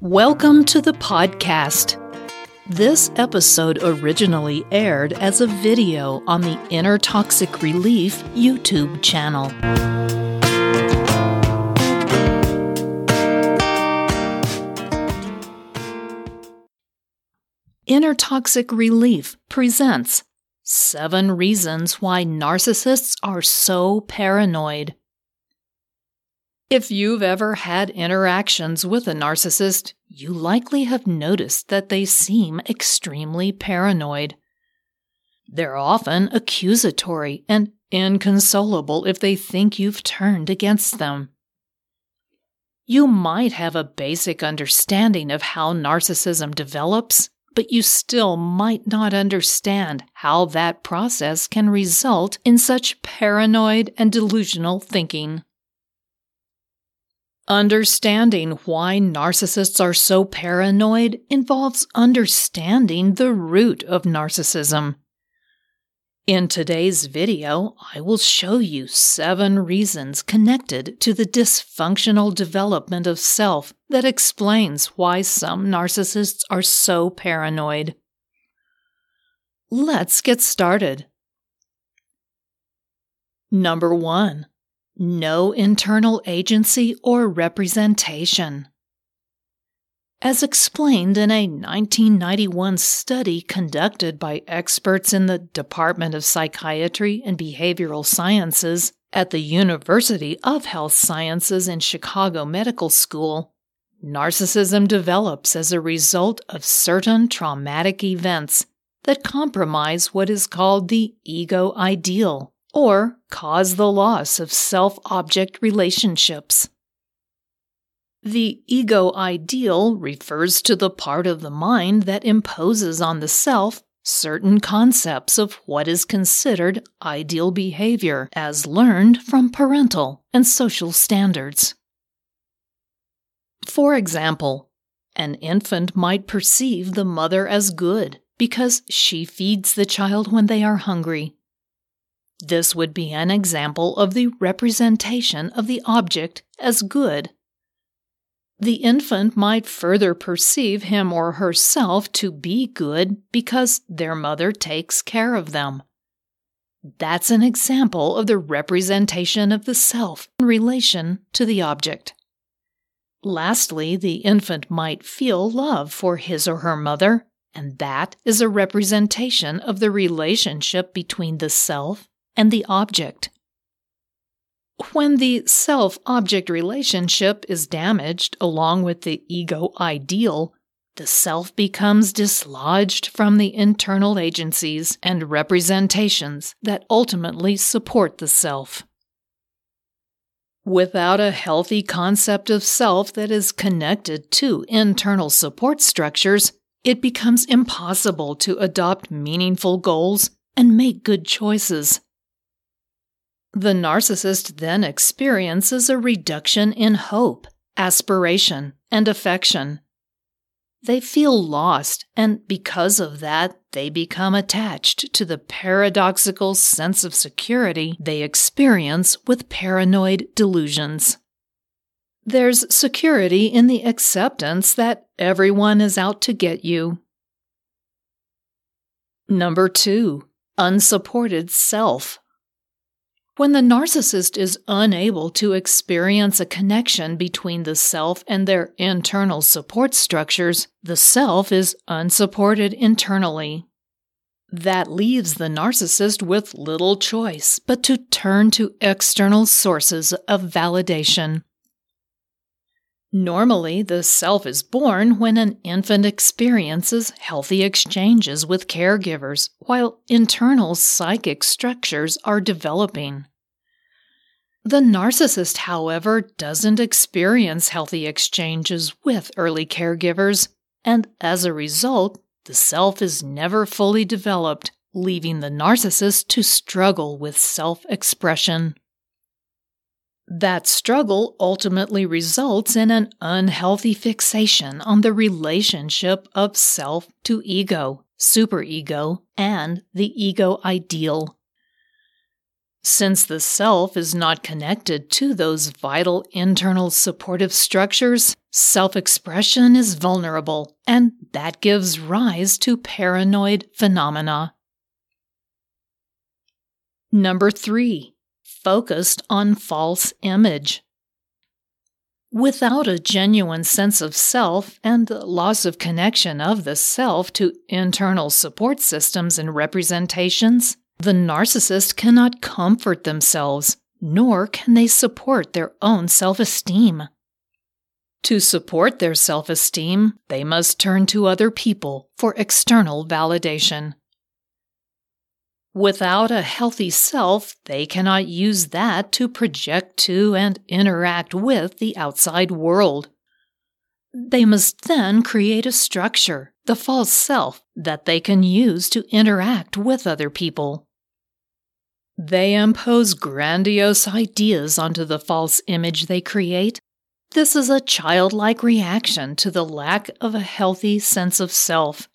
Welcome to the podcast. This episode originally aired as a video on the Inner Toxic Relief YouTube channel. Inner Toxic Relief presents Seven Reasons Why Narcissists Are So Paranoid. If you've ever had interactions with a narcissist, you likely have noticed that they seem extremely paranoid. They're often accusatory and inconsolable if they think you've turned against them. You might have a basic understanding of how narcissism develops, but you still might not understand how that process can result in such paranoid and delusional thinking. Understanding why narcissists are so paranoid involves understanding the root of narcissism. In today's video, I will show you seven reasons connected to the dysfunctional development of self that explains why some narcissists are so paranoid. Let's get started. Number one, no internal agency or representation. As explained in a 1991 study conducted by experts in the Department of Psychiatry and Behavioral Sciences at the University of Health Sciences in Chicago Medical School, narcissism develops as a result of certain traumatic events that compromise what is called the ego ideal or cause the loss of self object relationships. The ego ideal refers to the part of the mind that imposes on the self certain concepts of what is considered ideal behavior as learned from parental and social standards. For example, an infant might perceive the mother as good because she feeds the child when they are hungry this would be an example of the representation of the object as good. The infant might further perceive him or herself to be good because their mother takes care of them. That's an example of the representation of the self in relation to the object. Lastly, the infant might feel love for his or her mother, and that is a representation of the relationship between the self and the object. When the self object relationship is damaged along with the ego ideal, the self becomes dislodged from the internal agencies and representations that ultimately support the self. Without a healthy concept of self that is connected to internal support structures, it becomes impossible to adopt meaningful goals and make good choices. The narcissist then experiences a reduction in hope, aspiration, and affection. They feel lost, and because of that, they become attached to the paradoxical sense of security they experience with paranoid delusions. There's security in the acceptance that everyone is out to get you. Number two, unsupported self. When the narcissist is unable to experience a connection between the self and their internal support structures, the self is unsupported internally. That leaves the narcissist with little choice but to turn to external sources of validation. Normally, the self is born when an infant experiences healthy exchanges with caregivers while internal psychic structures are developing. The narcissist, however, doesn't experience healthy exchanges with early caregivers, and as a result, the self is never fully developed, leaving the narcissist to struggle with self expression. That struggle ultimately results in an unhealthy fixation on the relationship of self to ego, superego, and the ego ideal. Since the self is not connected to those vital internal supportive structures, self expression is vulnerable, and that gives rise to paranoid phenomena. Number three, focused on false image. Without a genuine sense of self and loss of connection of the self to internal support systems and representations, the narcissist cannot comfort themselves, nor can they support their own self esteem. To support their self esteem, they must turn to other people for external validation. Without a healthy self, they cannot use that to project to and interact with the outside world. They must then create a structure, the false self, that they can use to interact with other people. They impose grandiose ideas onto the false image they create. This is a childlike reaction to the lack of a healthy sense of self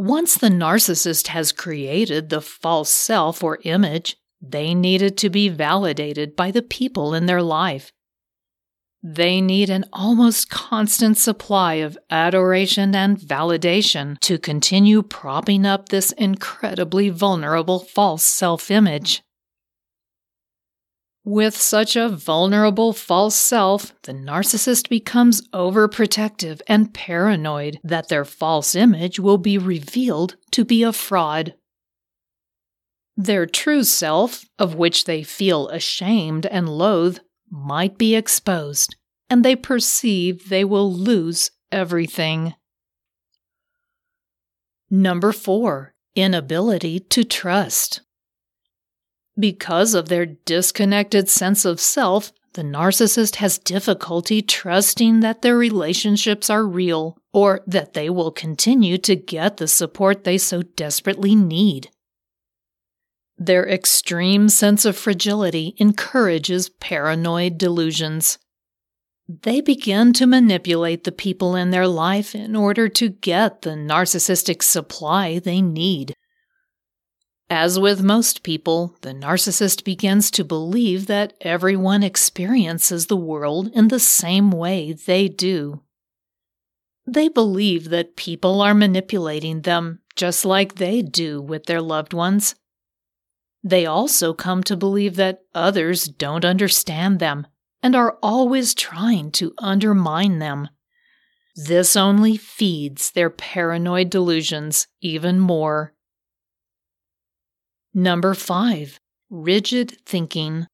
once the narcissist has created the false self or image, they need it to be validated by the people in their life. They need an almost constant supply of adoration and validation to continue propping up this incredibly vulnerable false self image. With such a vulnerable false self, the narcissist becomes overprotective and paranoid that their false image will be revealed to be a fraud. Their true self, of which they feel ashamed and loathe, might be exposed, and they perceive they will lose everything. Number four, inability to trust. Because of their disconnected sense of self, the narcissist has difficulty trusting that their relationships are real or that they will continue to get the support they so desperately need. Their extreme sense of fragility encourages paranoid delusions. They begin to manipulate the people in their life in order to get the narcissistic supply they need. As with most people, the narcissist begins to believe that everyone experiences the world in the same way they do. They believe that people are manipulating them just like they do with their loved ones. They also come to believe that others don't understand them and are always trying to undermine them. This only feeds their paranoid delusions even more. Number five, rigid thinking.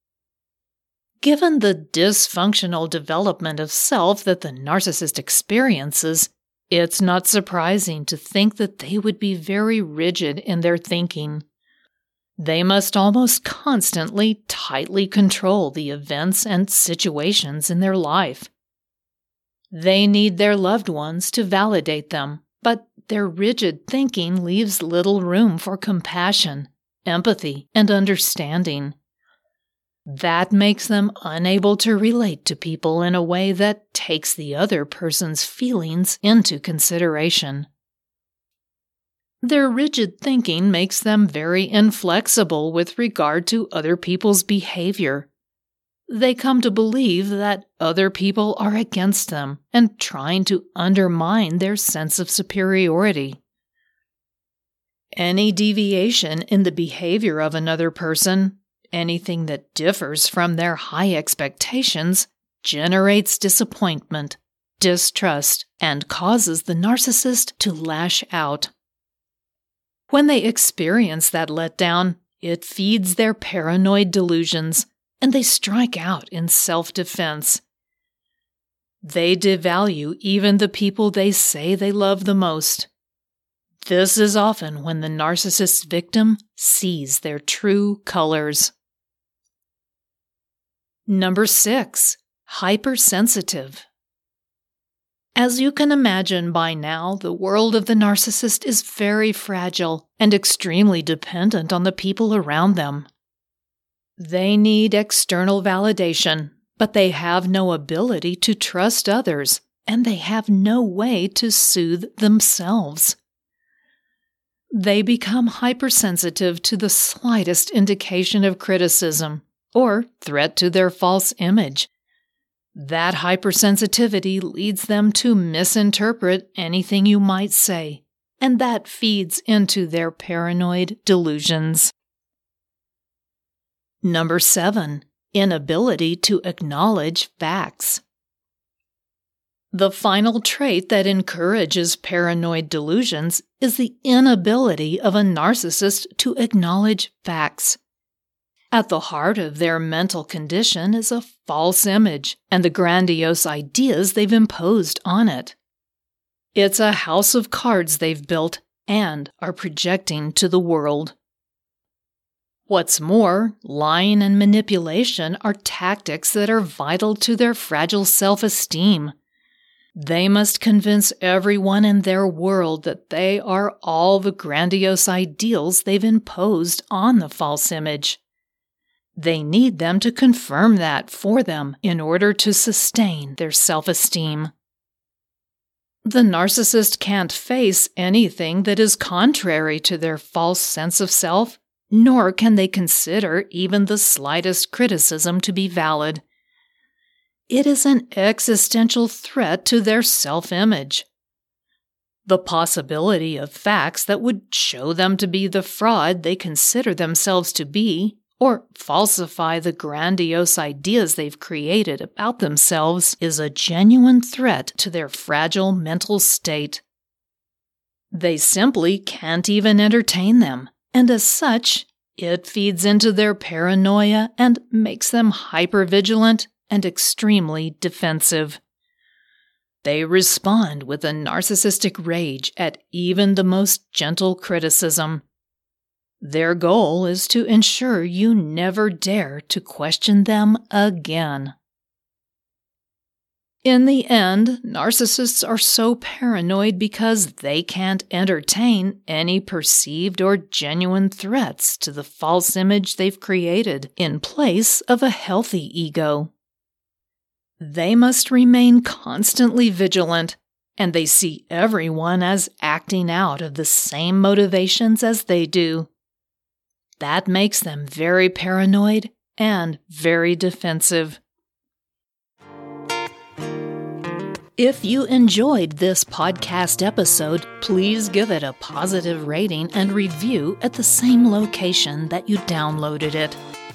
Given the dysfunctional development of self that the narcissist experiences, it's not surprising to think that they would be very rigid in their thinking. They must almost constantly tightly control the events and situations in their life. They need their loved ones to validate them, but their rigid thinking leaves little room for compassion empathy, and understanding. That makes them unable to relate to people in a way that takes the other person's feelings into consideration. Their rigid thinking makes them very inflexible with regard to other people's behavior. They come to believe that other people are against them and trying to undermine their sense of superiority. Any deviation in the behavior of another person, anything that differs from their high expectations, generates disappointment, distrust, and causes the narcissist to lash out. When they experience that letdown, it feeds their paranoid delusions and they strike out in self defense. They devalue even the people they say they love the most this is often when the narcissist's victim sees their true colors. Number six, hypersensitive. As you can imagine by now, the world of the narcissist is very fragile and extremely dependent on the people around them. They need external validation, but they have no ability to trust others, and they have no way to soothe themselves. They become hypersensitive to the slightest indication of criticism or threat to their false image. That hypersensitivity leads them to misinterpret anything you might say, and that feeds into their paranoid delusions. Number seven, inability to acknowledge facts. The final trait that encourages paranoid delusions is the inability of a narcissist to acknowledge facts. At the heart of their mental condition is a false image and the grandiose ideas they've imposed on it. It's a house of cards they've built and are projecting to the world. What's more, lying and manipulation are tactics that are vital to their fragile self esteem they must convince everyone in their world that they are all the grandiose ideals they've imposed on the false image. They need them to confirm that for them in order to sustain their self esteem. The narcissist can't face anything that is contrary to their false sense of self, nor can they consider even the slightest criticism to be valid. It is an existential threat to their self image. The possibility of facts that would show them to be the fraud they consider themselves to be, or falsify the grandiose ideas they've created about themselves, is a genuine threat to their fragile mental state. They simply can't even entertain them, and as such, it feeds into their paranoia and makes them hypervigilant and extremely defensive. They respond with a narcissistic rage at even the most gentle criticism. Their goal is to ensure you never dare to question them again. In the end, narcissists are so paranoid because they can't entertain any perceived or genuine threats to the false image they've created in place of a healthy ego. They must remain constantly vigilant, and they see everyone as acting out of the same motivations as they do. That makes them very paranoid and very defensive. If you enjoyed this podcast episode, please give it a positive rating and review at the same location that you downloaded it.